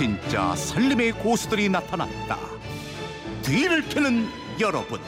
진짜 살림의 고수들이 나타났다. 뒤를 캐는 여러분.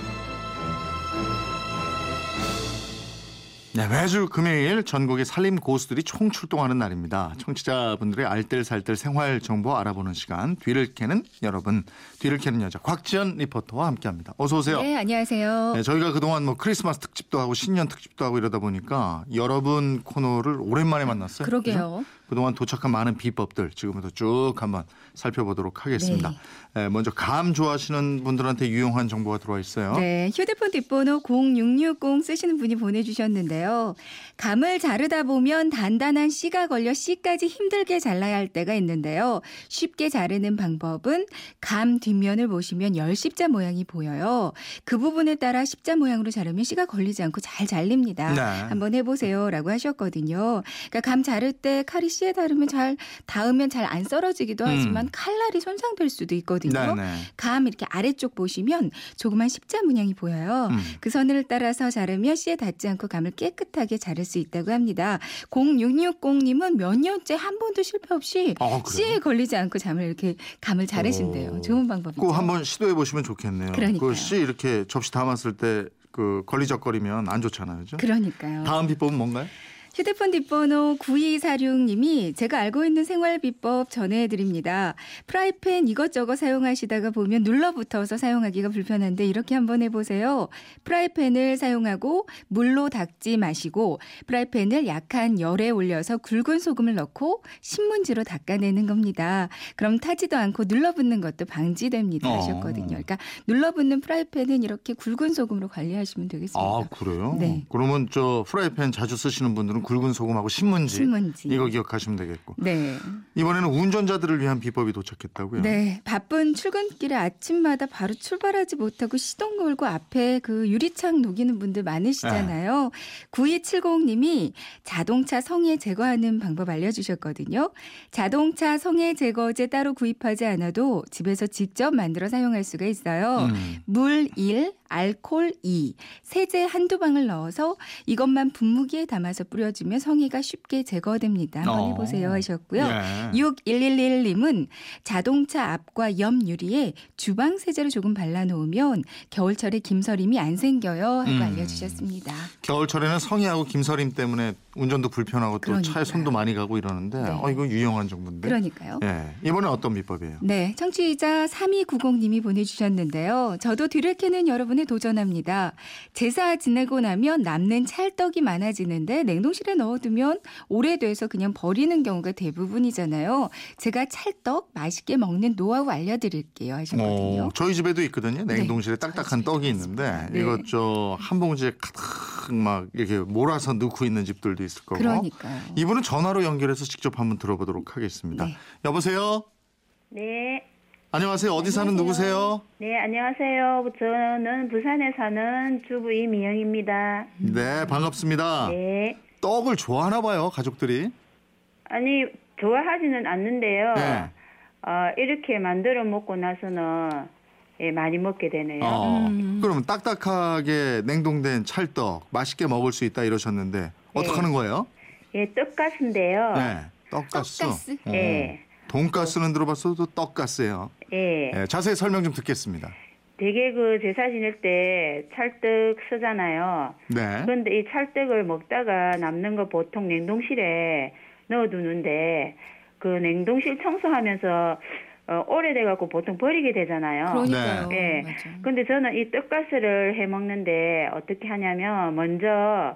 네, 매주 금요일 전국의 살림 고수들이 총출동하는 날입니다. 청취자분들의 알뜰살뜰 생활 정보 알아보는 시간 뒤를 캐는 여러분, 뒤를 캐는 여자 곽지연 리포터와 함께합니다. 어서 오세요. 네, 안녕하세요. 네, 저희가 그동안 뭐 크리스마스 특집도 하고 신년 특집도 하고 이러다 보니까 여러분 코너를 오랜만에 만났어요. 그러게요. 그죠? 그동안 도착한 많은 비법들 지금부터 쭉 한번 살펴보도록 하겠습니다. 네. 네, 먼저 감 좋아하시는 분들한테 유용한 정보가 들어와 있어요. 네, 휴대폰 뒷번호 0660 쓰시는 분이 보내주셨는데요. 감을 자르다 보면 단단한 씨가 걸려 씨까지 힘들게 잘라야 할 때가 있는데요. 쉽게 자르는 방법은 감 뒷면을 보시면 열 십자 모양이 보여요. 그 부분에 따라 십자 모양으로 자르면 씨가 걸리지 않고 잘 잘립니다. 네. 한번 해보세요라고 하셨거든요. 그러니까 감 자를 때 칼이 씨에 닿으면 잘 닿으면 잘 안 썰어지기도 하지만 음. 칼날이 손상될 수도 있거든요. 네, 네. 감 이렇게 아래쪽 보시면 조그만 십자 문양이 보여요. 음. 그 선을 따라서 자르면 씨에 닿지 않고 감을 깨끗하게 자를 수 있다고 합니다. 0660님은 몇 년째 한 번도 실패 없이 어, 그래요? 씨에 걸리지 않고 잠을 이렇게 감을 자르신대요. 오. 좋은 방법이죠. 꼭 한번 시도해 보시면 좋겠네요. 그러니까요. 그씨 이렇게 접시 담았을 때 그 걸리적거리면 안 좋잖아요. 그죠? 그러니까요. 다음 비법은 뭔가요? 휴대폰 뒷번호 9246님이 제가 알고 있는 생활 비법 전해드립니다. 프라이팬 이것저것 사용하시다가 보면 눌러붙어서 사용하기가 불편한데 이렇게 한번 해보세요. 프라이팬을 사용하고 물로 닦지 마시고 프라이팬을 약한 열에 올려서 굵은 소금을 넣고 신문지로 닦아내는 겁니다. 그럼 타지도 않고 눌러붙는 것도 방지됩니다 어. 하셨거든요. 그러니까 눌러붙는 프라이팬은 이렇게 굵은 소금으로 관리하시면 되겠습니다. 아 그래요? 네. 그러면 저 프라이팬 자주 쓰시는 분들은 굵은 소금하고 신문지, 신문지. 이거 기억하시면 되겠고 네. 이번에는 운전자들을 위한 비법이 도착했다고요? 네, 바쁜 출근길에 아침마다 바로 출발하지 못하고 시동 걸고 앞에 그 유리창 녹이는 분들 많으시잖아요. 9270님이 자동차 성에 제거하는 방법 알려주셨거든요. 자동차 성에 제거제 따로 구입하지 않아도 집에서 직접 만들어 사용할 수가 있어요. 음. 물 1, 알콜 2, 세제 한두 방을 넣어서 이것만 분무기에 담아서 뿌려 주면 성의가 쉽게 제거됩니다. 한번 어. 해보세요 하셨고요. 예. 6111님은 자동차 앞과 옆 유리에 주방 세제를 조금 발라놓으면 겨울철에 김서림이 안 생겨요 하고 음. 알려주셨습니다. 겨울철에는 성희하고 김서림 때문에 운전도 불편하고 또 그러니까요. 차에 손도 많이 가고 이러는데 네. 어 이거 유용한 정보인데. 그러니까요. 예. 이번엔 어떤 비법이에요? 네, 청취자 3290님이 보내주셨는데요. 저도 뒤를 캐는 여러분에 도전합니다. 제사 지내고 나면 남는 찰떡이 많아지는데 냉동실 에 넣어두면 오래돼서 그냥 버리는 경우가 대부분이잖아요. 제가 찰떡 맛있게 먹는 노하우 알려드릴게요 하셨거든요. 어, 저희 집에도 있거든요. 냉동실에 네. 딱딱한 떡이 있는데. 네. 이거 저한 봉지에 가득 막 이렇게 몰아서 넣고 있는 집들도 있을 거고. 그러니까요. 이분은 전화로 연결해서 직접 한번 들어보도록 하겠습니다. 네. 여보세요. 네. 안녕하세요. 어디 사는 누구세요? 네, 안녕하세요. 저는 부산에 사는 주부 이미영입니다. 네, 반갑습니다. 네. 떡을 좋아하나 봐요, 가족들이. 아니, 좋아하지는 않는데요. 네. 어, 이렇게 만들어 먹고 나서는 예, 많이 먹게 되네요. 어, 음. 그럼 딱딱하게 냉동된 찰떡 맛있게 먹을 수 있다 이러셨는데 어떻게 하는 거예요? 예, 떡가스인데요. 네, 떡가스. 떡가스? 어. 예. 돈가스는 들어봤어도 떡가스예요. 예. 네, 자세히 설명 좀 듣겠습니다. 되게 그 제사 지낼 때 찰떡 쓰잖아요. 네. 그런데 이 찰떡을 먹다가 남는 거 보통 냉동실에 넣어두는데 그 냉동실 청소하면서 어, 오래돼갖고 보통 버리게 되잖아요. 그러니까요. 예. 맞아. 근데 저는 이 떡가스를 해 먹는데 어떻게 하냐면 먼저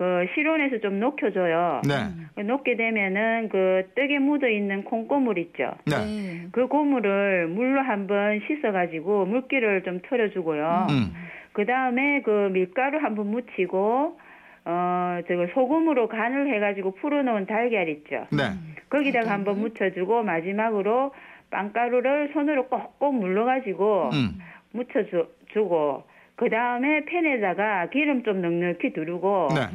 그 실온에서 좀 녹여줘요. 네. 녹게 되면은 그 떡에 묻어 있는 콩고물 있죠. 네. 네. 그 고물을 물로 한번 씻어가지고 물기를 좀 털어주고요. 음. 그 다음에 그 밀가루 한번 묻히고 어 저거 소금으로 간을 해가지고 풀어놓은 달걀 있죠. 네. 거기다가 한번? 묻혀주고 마지막으로 빵가루를 손으로 꼭꼭 물러가지고 음. 묻혀주고 그 다음에 팬에다가 기름 좀 넉넉히 두르고 네.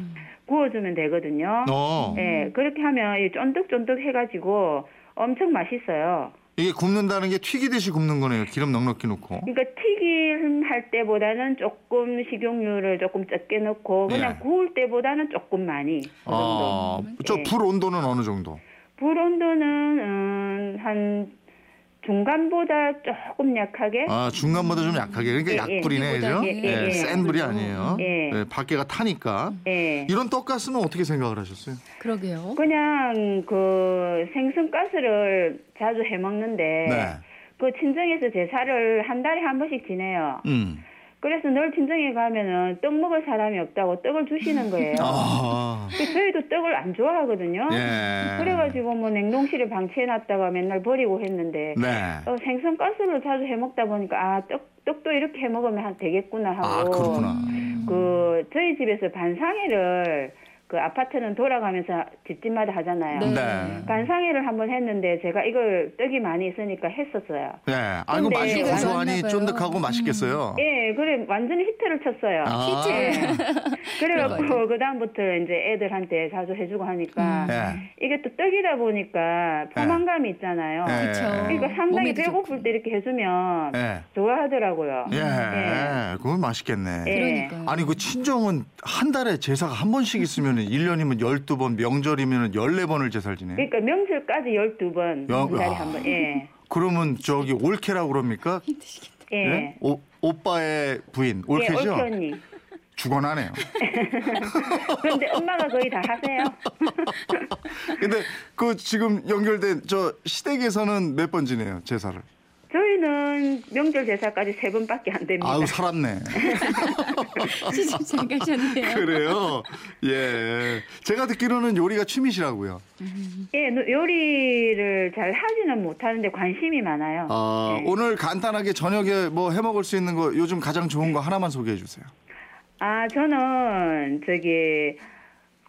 구워주면 되거든요. 어. 예, 그렇게 하면 이 쫀득쫀득 해가지고 엄청 맛있어요. 이게 굽는다는 게 튀기듯이 굽는 거네요. 기름 넉넉히 넣고. 그러니까 튀김 할 때보다는 조금 식용유를 조금 적게 넣고 그냥 예. 구울 때보다는 조금 많이 그 정도. 아, 예. 저불 온도는 어느 정도? 불 온도는 음, 한 중간보다 조금 약하게. 아 중간보다 좀 약하게 그러니까 예, 예. 약불이네 그죠? 예, 예, 예. 센 불이 아니에요. 예. 예, 밖에가 타니까 예. 이런 떡가스는 어떻게 생각을 하셨어요? 그러게요. 그냥 그 생선가스를 자주 해 먹는데 네. 그 친정에서 제사를 한 달에 한 번씩 지내요. 음. 그래서 늘 친정에 가면은 떡 먹을 사람이 없다고 떡을 주시는 거예요. 아. 근데 저희도 떡을 안 좋아하거든요. 예. 그래가지고 뭐 냉동실에 방치해놨다가 맨날 버리고 했는데 네. 어, 생선가스를 자주 해 먹다 보니까 아 떡, 떡도 이렇게 해 먹으면 한 되겠구나 하고 아 그렇구나. 그 저희 집에서 반상회를 그 아파트는 돌아가면서 집집마다 하잖아요. 네. 네. 반상회를 한번 했는데 제가 이걸 떡이 많이 있으니까 했었어요. 네. 아이고 맛이 고소하니. 쫀득하고 맛있겠어요. 예, 그래 완전히 히트를 쳤어요. 아. 그래갖고 그 다음부터 이제 애들한테 자주 해주고 하니까 네. 이게 또 떡이다 보니까 포만감이 있잖아요. 네. 그러니까 상당히 배고플 좋고. 때 이렇게 해주면 예. 좋아하더라고요. 예. 예. 그건 맛있겠네. 예. 그러니까요. 아니 그 친정은 한 달에 제사가 한 번씩 있으면 1년이면 12번, 명절이면 14번을 제사를 지내. 그러니까 명절까지 12번 야, 한 달에 야. 한 번. 예. 그러면 저기 올케라고 그럽니까? 예. 예? 오, 오빠의 부인 예, 올케죠? 올케 언니. 죽어나네요. 그런데 엄마가 거의 다 하세요. 근데 그 지금 연결된 저 시댁에서는 몇 번 지내요 제사를? 저희는 명절 제사까지 세 번밖에 안 됩니다. 아유 살았네. 시집 잘 가셨네요. 그래요. 예. 제가 듣기로는 요리가 취미시라고요. 예, 노- 요리를 잘 하지는 못하는데 관심이 많아요. 아, 네. 오늘 간단하게 저녁에 뭐 해 먹을 수 있는 거 요즘 가장 좋은 거 하나만 소개해 주세요. 아, 저는 저기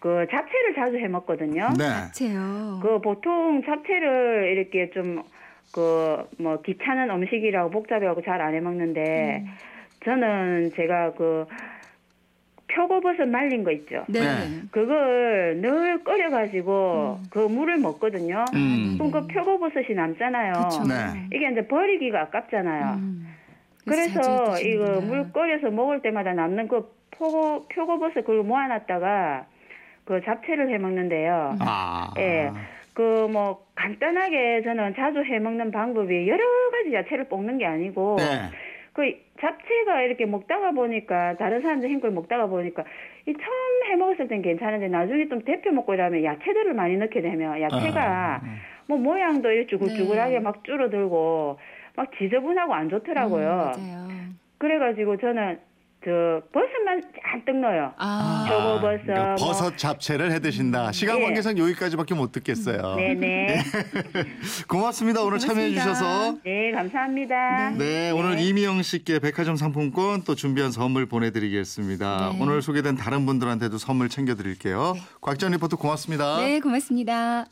그 잡채를 자주 해 먹거든요. 네. 제요. 그 보통 잡채를 이렇게 좀 그 뭐 귀찮은 음식이라고 복잡해하고 잘 안 해 먹는데 음. 저는 제가 그 표고버섯 말린 거 있죠. 네. 네. 그걸 늘 끓여가지고 그 물을 먹거든요. 음. 그럼 그 표고버섯이 남잖아요. 그쵸. 네. 이게 이제 버리기가 아깝잖아요. 음. 그래서 이거. 물 끓여서 먹을 때마다 남는 그 표고 표고버섯 그걸 모아놨다가 그 잡채를 해 먹는데요. 아. 예. 그 뭐 간단하게 저는 자주 해 먹는 방법이 여러 가지 야채를 볶는 게 아니고 네. 그 잡채가 이렇게 먹다가 보니까 다른 사람들 힘걸 먹다가 보니까 이 처음 해 먹었을 땐 괜찮은데 나중에 좀 데펴 먹고 이러면 야채들을 많이 넣게 되면 야채가 아. 뭐 모양도 이렇게 쭈글쭈글하게 네. 막 줄어들고 막 지저분하고 안 좋더라고요. 음, 맞아요. 그래가지고 저는 저 버섯만 잔뜩 넣어요. 아. 표고버섯, 그러니까 뭐. 버섯 잡채를 해 드신다. 시간 예. 관계상 여기까지밖에 못 듣겠어요. 네네. 고맙습니다. 오늘 참여해. 주셔서. 네, 감사합니다. 네, 오늘 이미영 씨께 백화점 상품권 또 준비한 선물 보내드리겠습니다. 네. 오늘 소개된 다른 분들한테도 선물 챙겨드릴게요. 곽전 리포터 고맙습니다. 네, 고맙습니다.